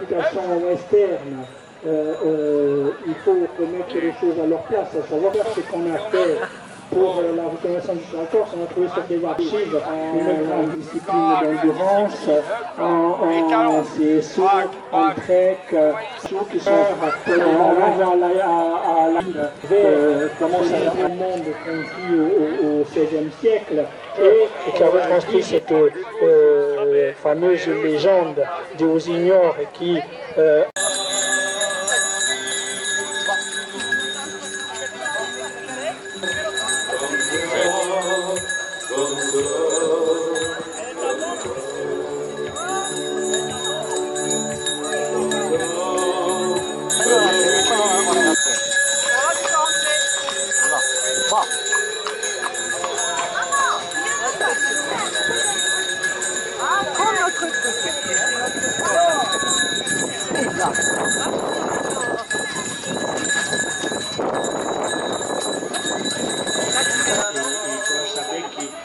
Explication western, euh, euh, il faut remettre les choses à leur place, à savoir ce qu'on a fait pour euh, la reconnaissance du territoire, on a trouvé sur des archives une grande discipline d'endurance, en, en CSO, en trek, tout qui sont arrivés à la, comment ça le monde conquis au XVIe siècle. Et, qui a retranscrit cette euh, fameuse légende des Osignors qui euh, Thank you.